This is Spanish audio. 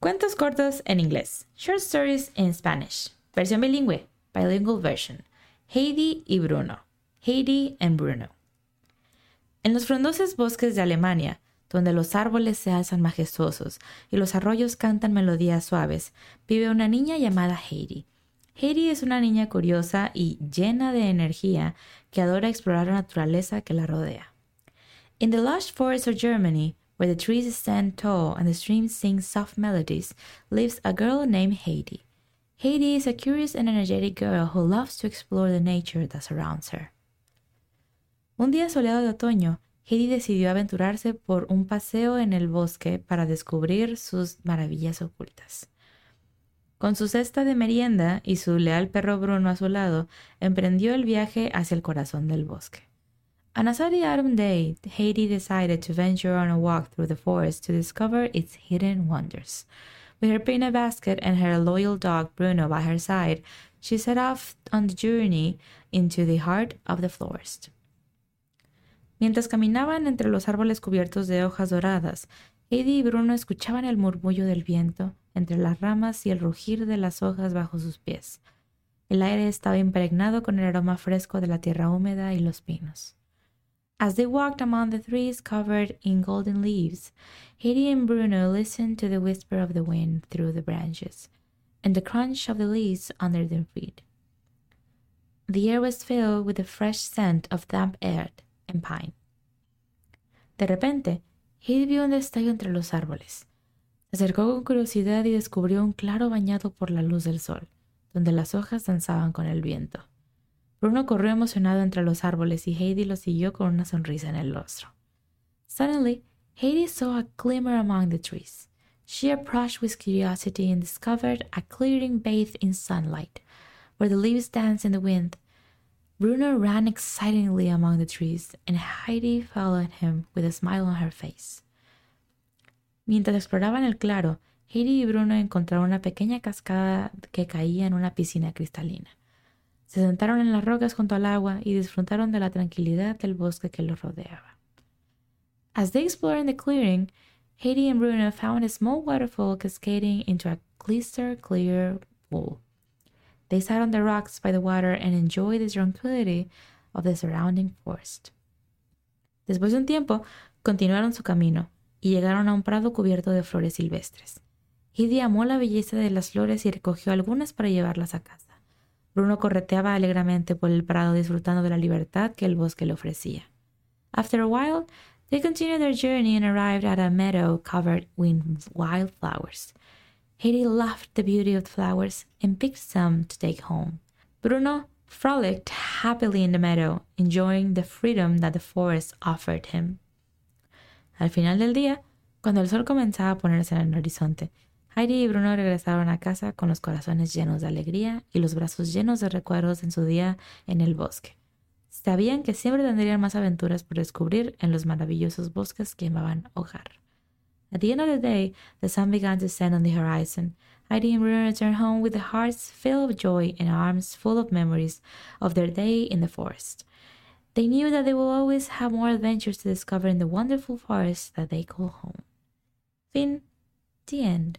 Cuentos cortos en inglés. Short stories in Spanish. Versión bilingüe. Bilingual version. Heidi y Bruno. Heidi and Bruno. En los frondosos bosques de Alemania, donde los árboles se alzan majestuosos y los arroyos cantan melodías suaves, vive una niña llamada Heidi. Heidi es una niña curiosa y llena de energía que adora explorar la naturaleza que la rodea. In the lush forests of Germany, where the trees stand tall and the streams sing soft melodies, lives a girl named Heidi. Heidi is a curious and energetic girl who loves to explore the nature that surrounds her. Un día soleado de otoño, Heidi decidió aventurarse por un paseo en el bosque para descubrir sus maravillas ocultas. Con su cesta de merienda y su leal perro Bruno a su lado, emprendió el viaje hacia el corazón del bosque. On a sunny autumn day, Heidi decided to venture on a walk through the forest to discover its hidden wonders. With her peanut basket and her loyal dog Bruno by her side, she set off on the journey into the heart of the forest. Mientras caminaban entre los árboles cubiertos de hojas doradas, Heidi y Bruno escuchaban el murmullo del viento entre las ramas y el rugir de las hojas bajo sus pies. El aire estaba impregnado con el aroma fresco de la tierra húmeda y los pinos. As they walked among the trees covered in golden leaves, Heidi and Bruno listened to the whisper of the wind through the branches and the crunch of the leaves under their feet. The air was filled with the fresh scent of damp earth and pine. De repente, Heidi vio un destello entre los árboles. Se acercó con curiosidad y descubrió un claro bañado por la luz del sol, donde las hojas danzaban con el viento. Bruno corrió emocionado entre los árboles y Heidi lo siguió con una sonrisa en el rostro. Suddenly, Heidi saw a glimmer among the trees. She approached with curiosity and discovered a clearing bathed in sunlight, where the leaves danced in the wind. Bruno ran excitedly among the trees, and Heidi followed him with a smile on her face. Mientras exploraban el claro, Heidi y Bruno encontraron una pequeña cascada que caía en una piscina cristalina. Se sentaron en las rocas junto al agua y disfrutaron de la tranquilidad del bosque que los rodeaba. As they explored the clearing, Heidi and Bruno found a small waterfall cascading into a crystal clear pool. They sat on the rocks by the water and enjoyed the tranquility of the surrounding forest. Después de un tiempo, continuaron su camino y llegaron a un prado cubierto de flores silvestres. Heidi amó la belleza de las flores y recogió algunas para llevarlas a casa. Bruno correteaba alegremente por el prado disfrutando de la libertad que el bosque le ofrecía. After a while, they continued their journey and arrived at a meadow covered with wild flowers. Heidi loved the beauty of the flowers and picked some to take home. Bruno frolicked happily in the meadow, enjoying the freedom that the forest offered him. Al final del día, cuando el sol comenzaba a ponerse en el horizonte, Heidi y Bruno regresaron a casa con los corazones llenos de alegría y los brazos llenos de recuerdos en su día en el bosque. Sabían que siempre tendrían más aventuras por descubrir en los maravillosos bosques que llamaban hogar. At the end of the day, the sun began to set on the horizon. Heidi and Bruno returned home with their hearts filled of joy and arms full of memories of their day in the forest. They knew that they will always have more adventures to discover in the wonderful forest that they call home. Fin. The end.